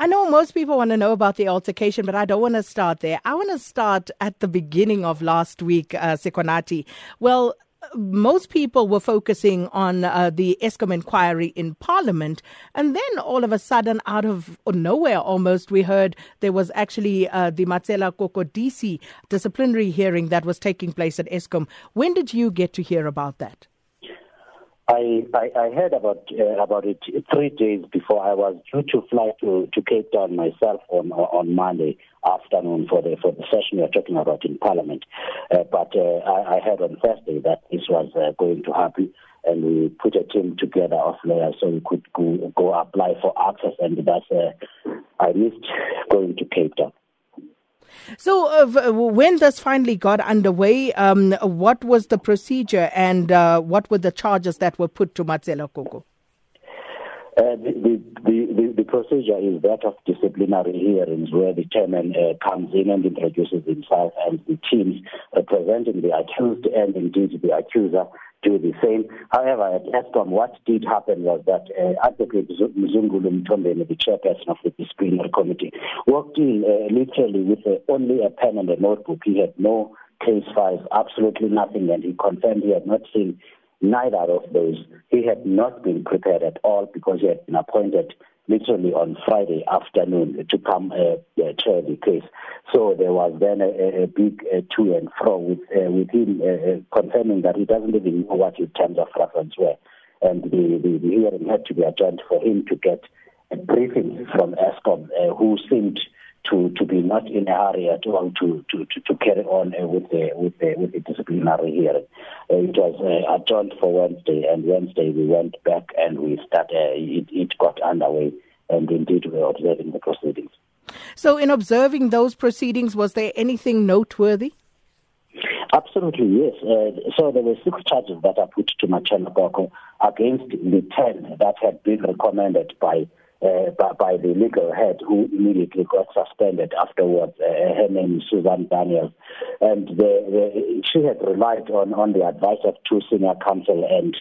I know most people want to know about the altercation, but I don't want to start there. I want to start at the beginning of last week, uh. Well, most people were focusing on uh, the Eskom inquiry in Parliament, and then all of a sudden, out of nowhere almost, we heard there was actually uh, the Matshela Kokodisi disciplinary hearing that was taking place at Eskom. When did you get to hear about that? I, I, I heard about uh, about it three days before I was due to fly to, to Cape Town myself on on Monday afternoon for the for the session we are talking about in Parliament. Uh, but uh, I, I heard on Thursday that this was uh, going to happen, and we put a team together of lawyers so we could go, go apply for access, and that's uh, I missed going to Cape Town. So, uh, when this finally got underway, um, what was the procedure and uh, what were the charges that were put to Matshela Koko? Uh, the, the, the, the, procedure is that of disciplinary hearings where the chairman uh, comes in and introduces himself and the teams representing the accused and indeed the accuser do the same. However, at Eskom, what did happen was that uh, Advocate Mzungulu the chairperson of the disciplinary committee, walked in uh, literally with uh, only a pen and a notebook. He had no case files, absolutely nothing, and he confirmed he had not seen neither of those. He had not been prepared at all because he had been appointed literally on Friday afternoon to come uh, uh, chair the case. So there was then a, a big uh, to and fro with, uh, with him uh, uh, confirming that he doesn't even know what his terms of reference were. And the, the, the hearing had to be adjourned for him to get a briefing from Eskom, uh, who seemed to, to be not in a hurry at all to, to, to, to carry on uh, with, the, with, the, with the disciplinary hearing. Uh, it was uh, adjourned for Wednesday, and Wednesday we went back and we started, uh, it, it got underway, and indeed we were observing the proceedings. So, in observing those proceedings, was there anything noteworthy? Absolutely, yes. Uh, so there were six charges that are put to Matshela Koko against the ten that had been recommended by uh, by, by, the legal head who immediately got suspended afterwards. Uh, her name is Susan Daniels. And the, the, she had relied on, on the advice of two senior counsel and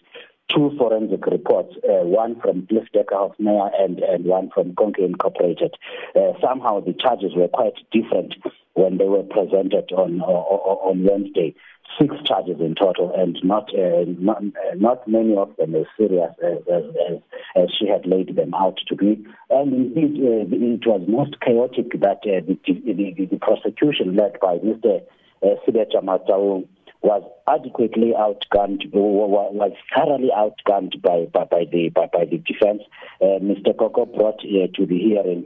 two forensic reports, uh, one from Cliffe Dekker Hofmeyr and, and one from Nkonki Incorporated. Uh, somehow the charges were quite different when they were presented on, on, Wednesday six charges in total, and not uh, not, uh, not many of them as serious as, as, as, as, she had laid them out to be. And indeed, uh, it was most chaotic that uh, the, the, the, prosecution led by Mr. Uh, was adequately outgunned, was thoroughly outgunned by, by, by the by, by the defense. Uh, Mr. Koko brought uh, to the hearing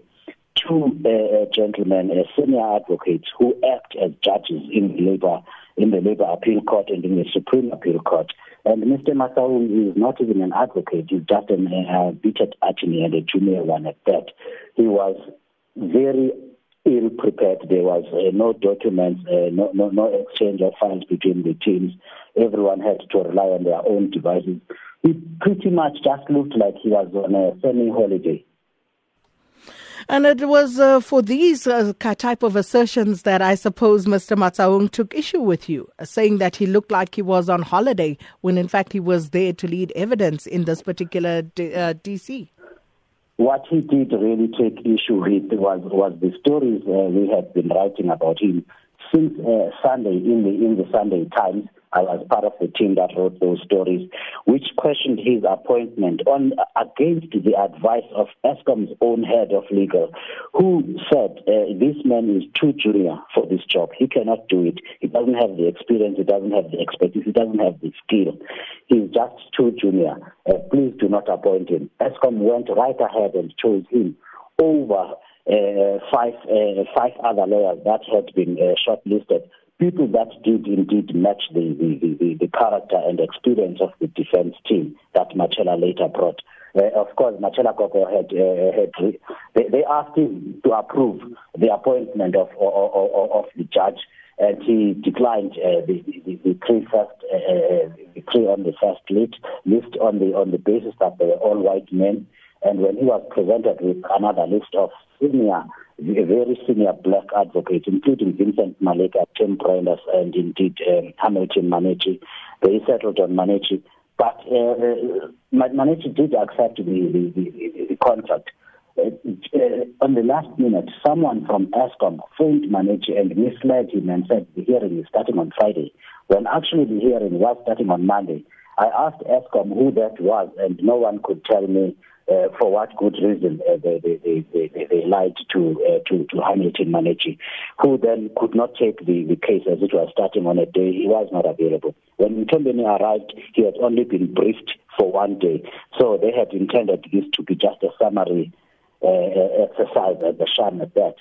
two uh, gentlemen, uh, senior advocates, who act as judges in the labor in the Labour Appeal Court and in the Supreme Appeal Court. And Mr. Masaung is not even an advocate, he's just a uh, beated attorney and a junior one at that. He was very ill prepared. There was uh, no documents, uh, no, no, no exchange of files between the teams. Everyone had to rely on their own devices. He pretty much just looked like he was on a semi holiday. And it was uh, for these uh, type of assertions that I suppose Mr. Matsaung took issue with you, uh, saying that he looked like he was on holiday when in fact he was there to lead evidence in this particular D- uh, DC. What he did really take issue with was, was the stories uh, we had been writing about him since uh, Sunday in the in the Sunday Times I was part of the team that wrote those stories, which questioned his appointment on against the advice of Eskom's own head of legal, who said uh, this man is too junior for this job. He cannot do it. He doesn't have the experience. He doesn't have the expertise. He doesn't have the skill. He's just too junior. Uh, please do not appoint him. Eskom went right ahead and chose him over uh, five uh, five other lawyers that had been uh, shortlisted people that did indeed match the, the, the, the character and experience of the defense team that Matshela later brought. Uh, of course, Matshela Koko had, uh, had they, they, asked him to approve the appointment of, of, of, of the judge, and he declined uh, the, the, the three first, uh, uh, the three on the first list, list on the on the basis that they were all white men. And when he was presented with another list of senior very senior black advocates, including Vincent Maleka, Tim Bruinders, and indeed um, Hamilton Maenetje. They settled on Maenetje. But uh, uh Maenetje did accept the, the, the, contract. uh, uh, on the last minute, someone from Eskom phoned Maenetje and misled him and said the hearing is starting on Friday, when actually the hearing was starting on Monday. I asked Eskom who that was, and no one could tell me uh, for what good reason uh, they, they, they, they, lied to, uh, to, to Hamilton who then could not take the, the case as it was starting on a day. He was not available. When Mtombeni arrived, he had only been briefed for one day. So they had intended this to be just a summary uh, exercise at the sham at that.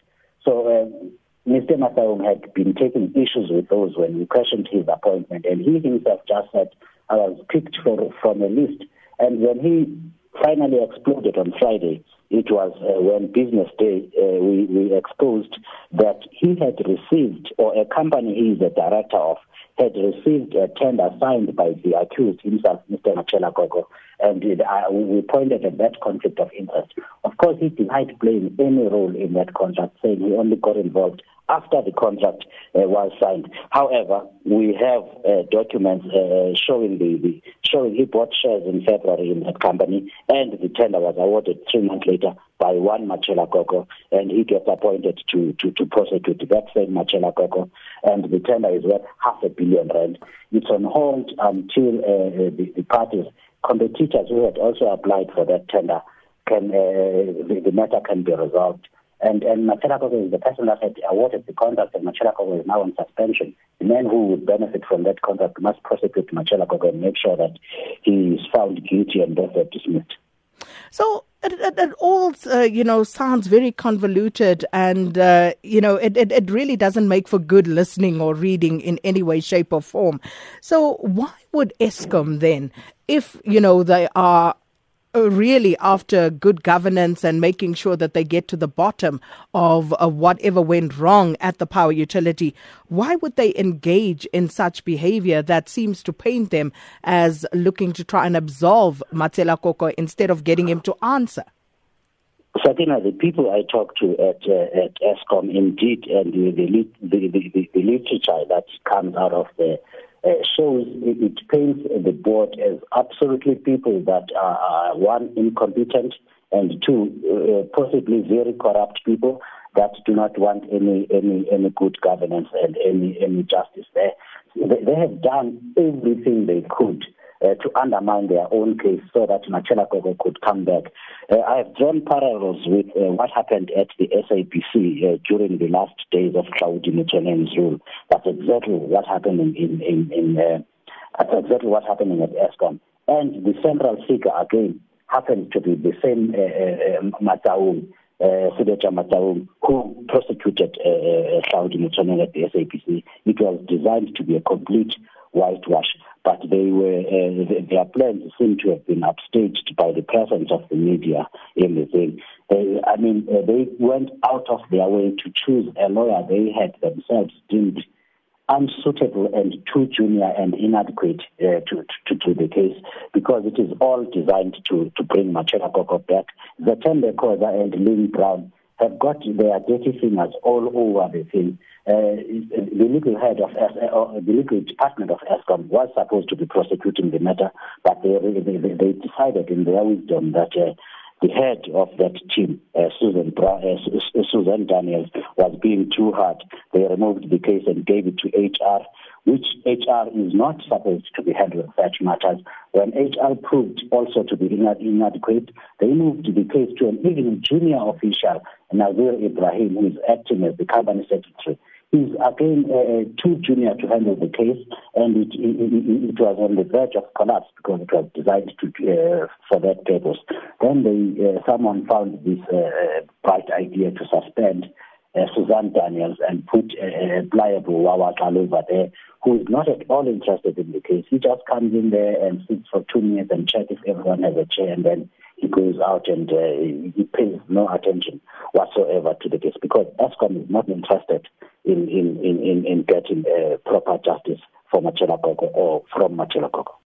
So uh, Mr. Mataung had been taking issues with those when we questioned his appointment, and he himself just said, I was picked for, from a list. And when he finally exploded on Friday, it was uh, when business day uh, we, we exposed that he had received, or a company he is a director of, had received a tender signed by the accused himself, Mr. Matshela Koko, and it, uh, we pointed at that conflict of interest. Of course, he denied playing any role in that contract, saying he only got involved after the contract uh, was signed. However, we have uh, documents uh, showing the, the showing he bought shares in February in that company, and the tender was awarded three months later by one Matshela Koko, and he gets appointed to, to, to prosecute that same Matshela Koko, and the tender is worth half a billion rand. It's on hold until uh, the, the parties, competitors who had also applied for that tender, can uh, the, the matter can be resolved. And, and Matshela is the person that had awarded the contract, and Matshela is now on suspension. The man who would benefit from that contract must prosecute Matshela and make sure that he is found guilty and therefore dismissed. So it, it, it all, uh, you know, sounds very convoluted, and uh, you know, it, it it really doesn't make for good listening or reading in any way, shape, or form. So why would Eskom then, if you know they are really after good governance and making sure that they get to the bottom of uh, whatever went wrong at the power utility, why would they engage in such behavior that seems to paint them as looking to try and absolve Matshela Koko instead of getting him to answer? Sakina, the people I talk to at uh, at Eskom, indeed, and the the, the, the, the literature that comes out of the uh, shows it paints the board as absolutely people that are, one incompetent and two uh, possibly very corrupt people that do not want any any any good governance and any any justice there. They, they have done everything they could uh, to undermine their own case so that Matshela Koko could come back. Uh, I have drawn parallels with uh, what happened at the SABC uh, during the last days of Hlaudi Motsoeneng's rule. That's exactly what happened in, in, in, in uh, that's exactly what happening at Eskom. And the central figure again happened to be the same uh, uh, Mataung, uh, Sibeja Mataung, who prosecuted uh, Motsoeneng at the SABC, It was designed to be a complete whitewash but they were uh, their plans seem to have been upstaged by the presence of the media in the thing. I mean, uh, they went out of their way to choose a lawyer they had themselves deemed unsuitable and too junior and inadequate uh, to, to, to the case because it is all designed to, to bring Matshela Koko back. Zethembe Khoza and Lynne Brown have got their dirty fingers all over the thing. Uh, the legal head of uh, the legal department of Eskom was supposed to be prosecuting the matter, but they, they, they decided in their wisdom that uh, the head of that team, uh, Susan uh, Susan Daniels, was being too hard. They removed the case and gave it to HR, which HR is not supposed to be handling such matters. When HR proved also to be inadequate, they moved the case to an even junior official, Nazir Ibrahim, who is acting as the company secretary is again uh, uh, too junior to handle the case, and it, it, it, was on the verge of collapse because it was designed to uh, for that purpose. Then they, uh, someone found this uh, bright idea to suspend uh, Suzanne Daniels and put uh, pliable Wawa over there, who is not at all interested in the case. He just comes in there and sits for two minutes and checks if everyone has a chair, and then he goes out and uh, he pays no attention whatsoever to the case because Eskom is not interested in in in in, in getting uh, proper justice for Matshela Koko or from Matshela Koko.